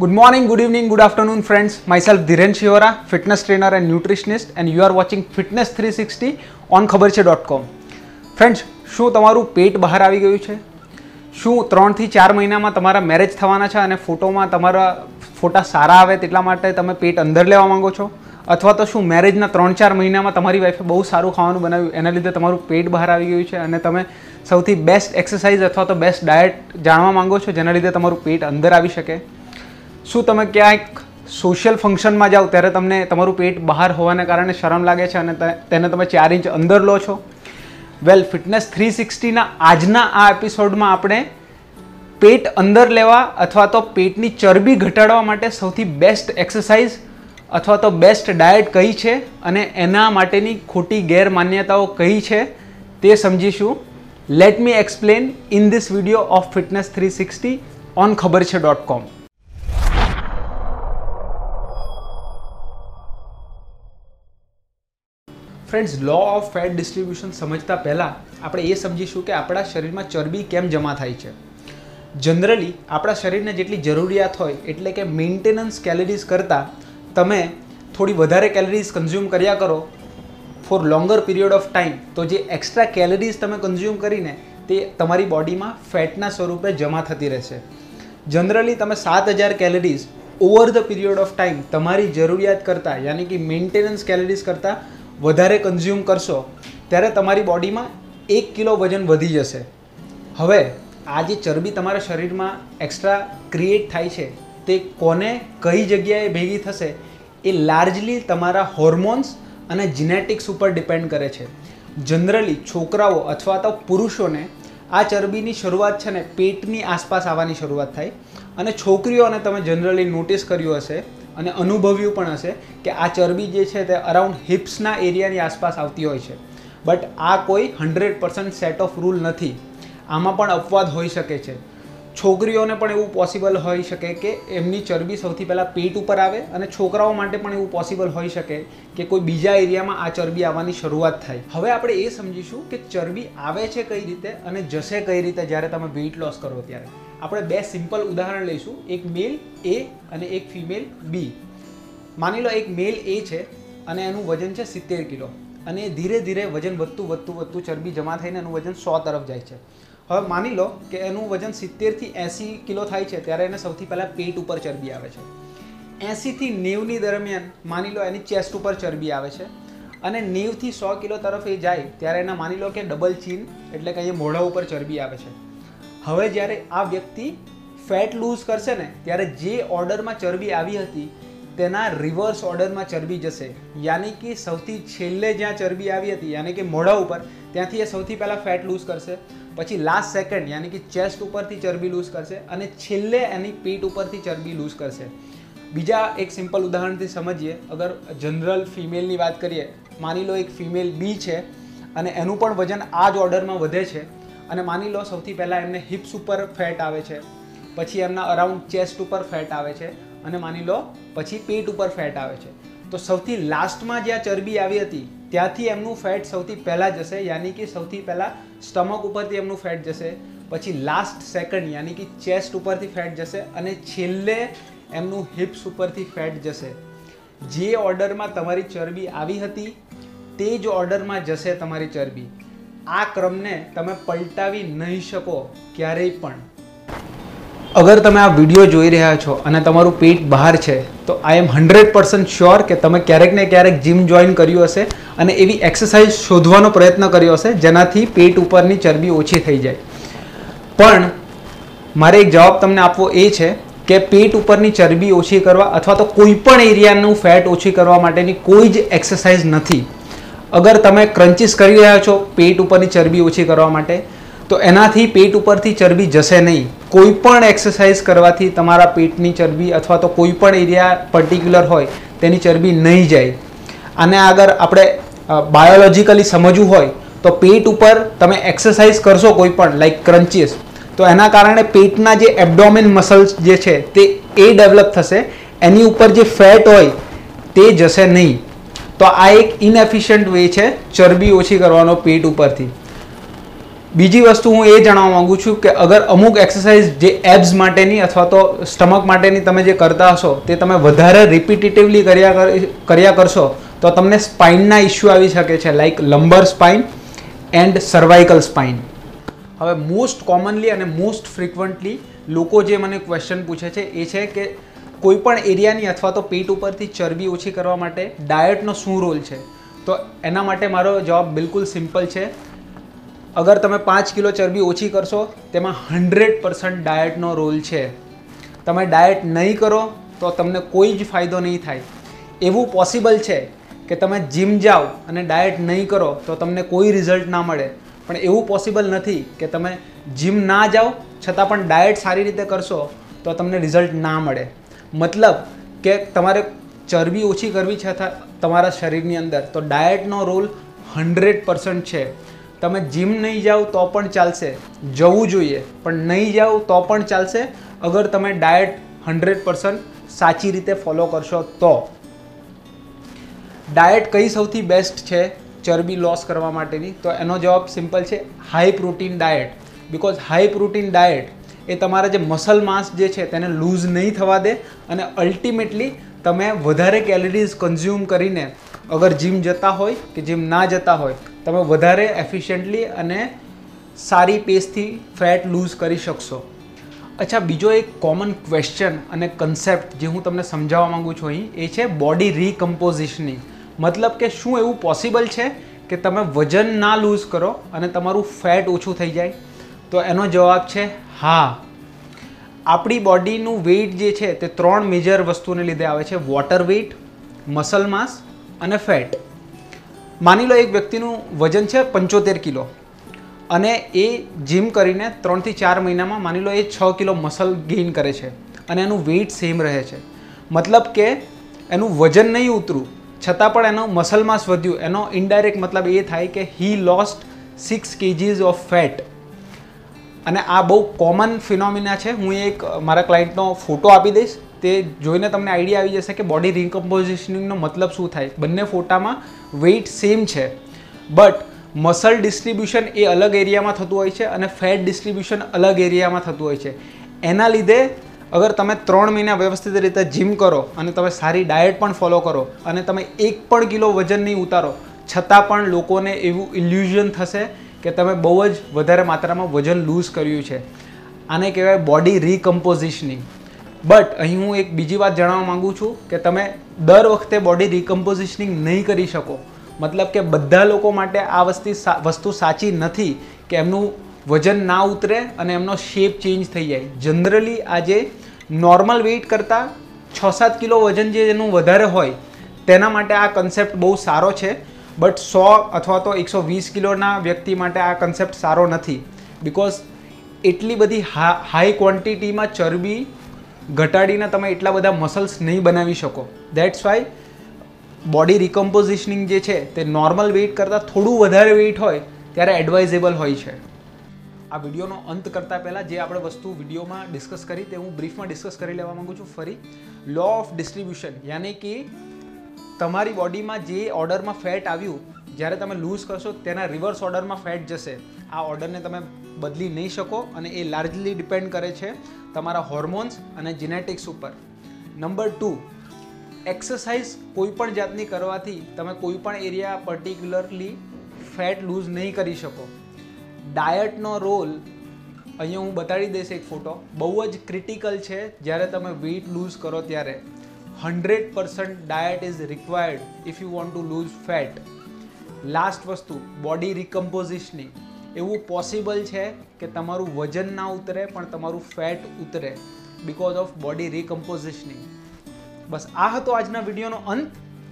Good morning, good evening, good afternoon, friends. Myself Dhiren Shivara, fitness trainer and nutritionist, and you are watching Fitness 360 on khabarche.com. Friends શું તમારું પેટ બહાર આવી ગયું છે શું ત્રણથી ચાર મહિનામાં તમારા મેરેજ થવાના છે અને ફોટોમાં તમારા ફોટા સારા આવે તેટલા માટે તમે પેટ અંદર લેવા માંગો છો અથવા તો શું મેરેજના ત્રણ ચાર મહિનામાં તમારી વાઈફે બહુ સારું ખાવાનું બનાવ્યું એના લીધે તમારું પેટ બહાર આવી ગયું છે અને તમે સૌથી બેસ્ટ એક્સરસાઇઝ અથવા તો બેસ્ટ ડાયટ જાણવા માંગો છો જેના લીધે તમારું પેટ અંદર આવી શકે શું તમે ક્યાંક સોશિયલ ફંક્શનમાં જાઓ ત્યારે તમને તમારું પેટ બહાર હોવાને કારણે શરમ લાગે છે અને તેને તમે ચાર ઇંચ અંદર લો છો? વેલ ફિટનેસ થ્રી સિક્સટીના આજના આ એપિસોડમાં આપણે પેટ અંદર લેવા અથવા તો પેટની ચરબી ઘટાડવા માટે સૌથી બેસ્ટ એક્સરસાઇઝ અથવા તો બેસ્ટ ડાયટ કઈ છે અને એના માટેની ખોટી ગેરમાન્યતાઓ કઈ છે તે સમજીશું. Let me explain in this video of fitness three sixty on Khabarche dot com friends law of fat distribution સમજતા પહેલાં આપણે એ સમજીશું કે આપણા શરીરમાં ચરબી કેમ જમા થાય છે. જનરલી આપણા શરીરને જેટલી જરૂરિયાત હોય એટલે કે મેન્ટેનન્સ કેલરીઝ કરતાં તમે થોડી વધારે કેલરીઝ કન્ઝ્યુમ કર્યા કરો for longer period of time તો જે એક્સ્ટ્રા કેલરીઝ તમે કન્ઝ્યુમ કરીને તે તમારી બોડીમાં ફેટના સ્વરૂપે જમા થતી રહેશે. જનરલી તમે સાત હજાર calories over the period of time તમારી જરૂરિયાત કરતાં, યાની કે મેન્ટેનન્સ કેલરીઝ કરતાં વધારે કન્ઝ્યુમ કરશો, ત્યારે તમારી બોડીમાં એક કિલો વજન વધી જશે. હવે, આ જે ચરબી તમારા શરીરમાં એક્સ્ટ્રા ક્રિએટ થાય છે, તે કોને કઈ જગ્યાએ ભેગી થશે, એ લાર્જલી તમારા હોર્મોન્સ અને જીનેટિક્સ ઉપર ડિપેન્ડ કરે છે. જનરલી છોકરાઓ અથવા તો પુરુષોને આ ચરબીની શરૂઆત છે ને, પેટની આસપાસ આવવાની શરૂઆત થાય. અને છોકરીઓને તમે જનરલી નોટિસ કર્યું હશે અને અનુભવ્યું પણ હશે કે આ ચરબી જે છે તે અરાઉન્ડ હિપ્સના એરિયાની આસપાસ આવતી હોય છે. બટ આ કોઈ hundred percent set of rule નથી. આમાં પણ અપવાદ હોઈ શકે છે. છોકરીઓને પણ એવું પોસિબલ હોઈ શકે કે એમની ચરબી સૌથી પહેલાં પેટ ઉપર આવે અને છોકરાઓ માટે પણ એવું પોસિબલ હોઈ શકે કે કોઈ બીજા એરિયામાં આ ચરબી આવવાની શરૂઆત થાય. હવે આપણે એ સમજીશું કે ચરબી આવે છે કઈ રીતે અને જશે કઈ રીતે જ્યારે તમે વેઇટ લોસ કરો ત્યારે. આપણે બે સિમ્પલ ઉદાહરણ લઈશું. એક મેલ એ અને એક ફિમેલ બી માની લો એક મેલ એ છે અને એનું વજન છે સિત્તેર કિલો. અને ધીરે ધીરે વજન વધતું વધતું વધતું ચરબી જમા થઈને એનું વજન સો તરફ જાય છે. હવે માની લો કે એનું વજન સિત્તેરથી એંસી કિલો થાય છે, ત્યારે એને સૌથી પહેલાં પેટ ઉપર ચરબી આવે છે. એંસીથી નેવની દરમિયાન માની લો એની ચેસ્ટ ઉપર ચરબી આવે છે. અને નેવથી સો કિલો તરફ એ જાય, ત્યારે એના માની લો કે ડબલ ચીન એટલે કે અહીંયા મોઢા ઉપર ચરબી આવે છે. હવે જ્યારે આ વ્યક્તિ ફેટ લૂઝ કરશે ને, ત્યારે જે ઓર્ડરમાં ચરબી આવી હતી, તેના રિવર્સ ઓર્ડરમાં ચરબી જશે. યાની કે સૌથી છેલ્લે જ્યાં ચરબી આવી હતી, યાની કે મોઢા ઉપર, ત્યાંથી એ સૌથી પહેલાં ફેટ લૂઝ કરશે. પછી લાસ્ટ સેકન્ડ યાની કે ચેસ્ટ ઉપરથી ચરબી લૂઝ કરશે અને છેલ્લે એની પેટ ઉપરથી ચરબી લૂઝ કરશે. બીજા એક સિમ્પલ ઉદાહરણથી સમજીએ. અગર જનરલ ફિમેલની વાત કરીએ, માની લો એક ફિમેલ બી છે અને એનું પણ વજન આ જ ઓર્ડરમાં વધે છે. અને માની લો સૌથી પહેલાં એમને હિપ્સ ઉપર ફેટ આવે છે, પછી એમના અરાઉન્ડ ચેસ્ટ ઉપર ફેટ આવે છે અને માની લો પછી પેટ ઉપર ફેટ આવે છે. તો સૌથી લાસ્ટમાં જ્યાં ચરબી આવી હતી, ત્યાંથી એમનું ફેટ સૌથી પહેલાં જશે, યાની કે સૌથી પહેલાં સ્ટમક ઉપરથી એમનું ફેટ જશે, પછી લાસ્ટ સેકન્ડ યાની કે ચેસ્ટ ઉપરથી ફેટ જશે અને છેલ્લે એમનું હિપ્સ ઉપરથી ફેટ જશે. જે ઓર્ડરમાં તમારી ચરબી આવી હતી, તે જ ઓર્ડરમાં જશે તમારી ચરબી. આ ક્રમને તમે પલટાવી નહીં શકો ક્યારેય પણ. અગર તમે આ વીડિયો જોઈ રહ્યા છો અને તમારું પેટ બહાર છે, તો I am hundred percent sure કે તમે ક્યારેક ને ક્યારેક જીમ જોઈન કર્યું હશે અને એવી એક્સરસાઇઝ શોધવાનો પ્રયત્ન કર્યો હશે જેનાથી પેટ ઉપરની ચરબી ઓછી થઈ જાય. પણ મારે એક જવાબ તમને આપવો એ છે કે પેટ ઉપરની ચરબી ઓછી કરવા અથવા તો કોઈ પણ એરિયાનું ફેટ ઓછી કરવા માટેની કોઈ જ એક્સરસાઇઝ નથી. અગર તમે ક્રન્ચીસ કરી રહ્યા છો પેટ ઉપરની ચરબી ઓછી કરવા માટે, તો એનાથી પેટ ઉપરથી ચરબી જશે નહીં. કોઈ પણ એક્સરસાઇઝ કરવાથી તમારા પેટની ચરબી અથવા તો કોઈ પણ એરિયા પર્ટિક્યુલર હોય, તેની ચરબી નહીં જાય. અને આગળ આપણે બાયોલોજીકલી સમજવું હોય, તો પેટ ઉપર તમે એક્સરસાઇઝ કરશો કોઈ પણ લાઈક ક્રન્ચીસ તો એના કારણે પેટના જે એબડોમિન મસલ્સ જે છે તે એ ડેવલપ થશે. એની ઉપર જે ફેટ હોય, તે જશે નહીં. તો આ એક ઇનએફિશિયન્ટ વે છે, ચરબી ઓછી કરવાનો પેટ ઉપરથી. બીજી વસ્તુ હું એ જણાવવા માગું છું કે અગર અમુક એક્સરસાઇઝ જે એબ્સ માટેની અથવા તો સ્ટમક માટેની તમે જે કરતા હશો, તે તમે વધારે રિપીટેટિવલી કર્યા કર- કર્યા કરશો, તો તમને સ્પાઇનના ઇસ્યુ આવી શકે છે like lumbar spine and cervical spine હવે મોસ્ટ કોમનલી અને મોસ્ટ ફ્રિકવન્ટલી લોકો જે મને ક્વેશ્ચન પૂછે છે, એ છે કે કોઈ પણ એરિયાની અથવા તો પેટ ઉપરથી ચરબી ઓછી કરવા માટે ડાયટનો શું રોલ છે? તો એના માટે મારો જવાબ બિલકુલ સિમ્પલ છે. અગર તમે પાંચ કિલો ચરબી ઓછી કરશો, તેમાં હંડ્રેડ પર્સન્ટ ડાયટનો રોલ છે. તમે ડાયટ નહીં કરો, તો તમને કોઈ જ ફાયદો નહીં થાય. એવું પોસિબલ છે કે તમે જીમ જાઓ અને ડાયટ નહીં કરો, તો તમને કોઈ રિઝલ્ટ ના મળે. પણ એવું પોસિબલ નથી કે તમે જીમ ના જાઓ, છતાં પણ ડાયટ સારી રીતે કરશો, તો તમને રિઝલ્ટ ના મળે. મતલબ કે તમારે ચરબી ઓછી કરવી છે તમારા શરીરની અંદર, તો ડાયટનો રોલ હંડ્રેડ પર્સન્ટ છે. તમે જીમ નહીં જાઓ તો પણ ચાલશે. જવું જોઈએ. પણ નહીં જાઓ તો પણ ચાલશે. અગર તમે ડાયટ હંડ્રેડ પર્સન્ટ સાચી રીતે ફોલો કરશો તો. ડાયટ કઈ સૌથી બેસ્ટ છે ચરબી લોસ કરવા માટેની? તો એનો જવાબ સિમ્પલ છે high protein diet because high protein diet એ તમારા જે મસલ માસ જે છે તેને લૂઝ નહીં થવા દે અને અલ્ટિમેટલી તમે વધારે કેલરીઝ કન્ઝ્યુમ કરીને અગર જીમ જતા હોય કે જીમ ના જતા હોય, તમે વધારે એફિશિયન્ટલી અને સારી પેસથી ફેટ લૂઝ કરી શકશો. અચ્છા, બીજો એક કોમન ક્વેશ્ચન અને કન્સેપ્ટ જે હું તમને સમજાવવા માગું છું અહીં, એ છે બોડી રીકમ્પોઝિશનિંગ મતલબ કે શું એવું પોસિબલ છે કે તમે વજન ના લૂઝ કરો અને તમારું ફેટ ઓછું થઈ જાય? તો એનો જવાબ છે હા. આપણી બોડીનું વેઇટ જે છે તે ત્રણ મેજર વસ્તુને લીધે આવે છે. વોટર વેઇટ મસલ માસ અને ફેટ માની લો એક વ્યક્તિનું વજન છે પંચોતેર કિલો. અને એ જીમ કરીને ત્રણથી ચાર મહિનામાં માની લો એ છ કિલો મસલ ગેઇન કરે છે. અને એનું વેઇટ સેમ રહે છે. મતલબ કે એનું વજન નહીં ઉતરું, છતાં પણ એનો મસલ માસ વધ્યું. એનો ઇનડાયરેક્ટ મતલબ એ થાય કે he lost six kgs of fat અને આ બહુ કોમન ફિનોમિના છે. હું એક મારા ક્લાયન્ટનો ફોટો આપી દઈશ. તે જોઈને તમને આઈડિયા આવી જશે કે બોડી રિકમ્પોઝિશનિંગનો મતલબ શું થાય. બંને ફોટામાં વેઇટ સેમ છે. બટ મસલ ડિસ્ટ્રીબ્યુશન એ અલગ એરિયામાં થતું હોય છે અને ફેટ ડિસ્ટ્રીબ્યુશન અલગ એરિયામાં થતું હોય છે. એના લીધે અગર તમે ત્રણ મહિના વ્યવસ્થિત રીતે જીમ કરો અને તમે સારી ડાયટ પણ ફોલો કરો અને તમે એક પણ કિલો વજન નહીં ઉતારો, છતાં પણ લોકોને એવું ઇલ્યુઝન થશે કે તમે બહુ જ વધારે માત્રામાં વજન લૂઝ કર્યું છે. આને કહેવાય બોડી રિકમ્પોઝિશનિંગ બટ અહીં હું એક બીજી વાત જણાવવા માગું છું કે તમે દર વખતે બોડી રિકમ્પોઝિશનિંગ નહીં કરી શકો. મતલબ કે બધા લોકો માટે આ વસ્તુ વસ્તુ સાચી નથી કે એમનું વજન ના ઉતરે અને એમનો શેપ ચેન્જ થઈ જાય. જનરલી આજે નોર્મલ વેઇટ કરતાં છ સાત કિલો વજન જે એનું વધારે હોય, તેના માટે આ કન્સેપ્ટ બહુ સારો છે. બટ સો અથવા તો એકસો વીસ કિલોના વ્યક્તિ માટે આ કન્સેપ્ટ સારો નથી. બિકોઝ એટલી બધી હાઈ ક્વોન્ટિટીમાં ચરબી ઘટાડીને તમે એટલા બધા મસલ્સ નહીં બનાવી શકો. દેટ્સ વાય બોડી રિકમ્પોઝિશનિંગ જે છે તે નોર્મલ વેઇટ કરતાં થોડું વધારે વેઇટ હોય ત્યારે એડવાઇઝેબલ હોય છે. આ વિડીયોનો અંત કરતાં પહેલાં જે આપણે વસ્તુ વિડીયોમાં ડિસ્કસ કરી તે હું બ્રીફમાં ડિસ્કસ કરી લેવા માંગુ છું ફરી. લો ઓફ ડિસ્ટ્રીબ્યુશન યાની કે તમારી બોડીમાં જે ઓર્ડરમાં ફેટ આવ્યું, જ્યારે તમે લૂઝ કરશો, તેના રિવર્સ ઓર્ડરમાં ફેટ જશે. આ ઓર્ડરને તમે બદલી નહીં શકો અને એ લાર્જલી ડિપેન્ડ કરે છે તમારા હોર્મોન્સ અને જીનેટિક્સ ઉપર. નંબર ટુ, એક્સરસાઇઝ કોઈ પણ જાતની કરવાથી તમે કોઈ પણ એરિયા પર્ટિક્યુલરલી ફેટ લૂઝ નહીં કરી શકો. ડાયટનો રોલ, અહીંયા હું બતાડી દઈશ એક ફોટો, બહુ જ ક્રિટિકલ છે જ્યારે તમે વેઇટ લૂઝ કરો ત્યારે. Hundred percent diet is required if you want to lose fat. Last વસ્તુ, બોડી રિકમ્પોઝિશનિંગ. એવું પોસિબલ છે કે તમારું વજન ના ઉતરે, પણ તમારું ફેટ ઉતરે બિકોઝ ઓફ બોડી રિકમ્પોઝિશનિંગ બસ, આ હતો આજના વિડીયોનો અંત.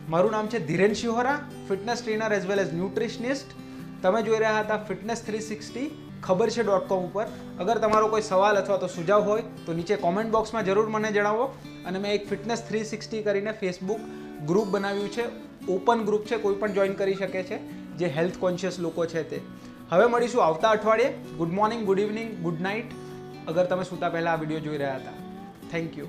મારું નામ છે Dhiren Shihora fitness trainer as well as nutritionist તમે જોઈ રહ્યા હતા ફિટનેસ થ્રી સિક્સટી ખબર છે ડોટ કોમ ઉપર. અગર તમારો કોઈ સવાલ અથવા તો સુઝાવ હોય, તો નીચે કોમેન્ટ બોક્સમાં જરૂર મને જણાવો. અને મેં એક ફિટનેસ થ્રી સિક્સટી કરીને ફેસબુક ગ્રુપ બનાવ્યું છે. ઓપન ગ્રુપ છે, કોઈ પણ જોઈન કરી શકે છે, જે હેલ્થ કોન્શિયસ લોકો છે તે. હવે મળીશું આવતા અઠવાડિયે. Good morning good evening good night અગર તમે સૂતા પહેલાં આ વીડિયો જોઈ રહ્યા હતા. Thank you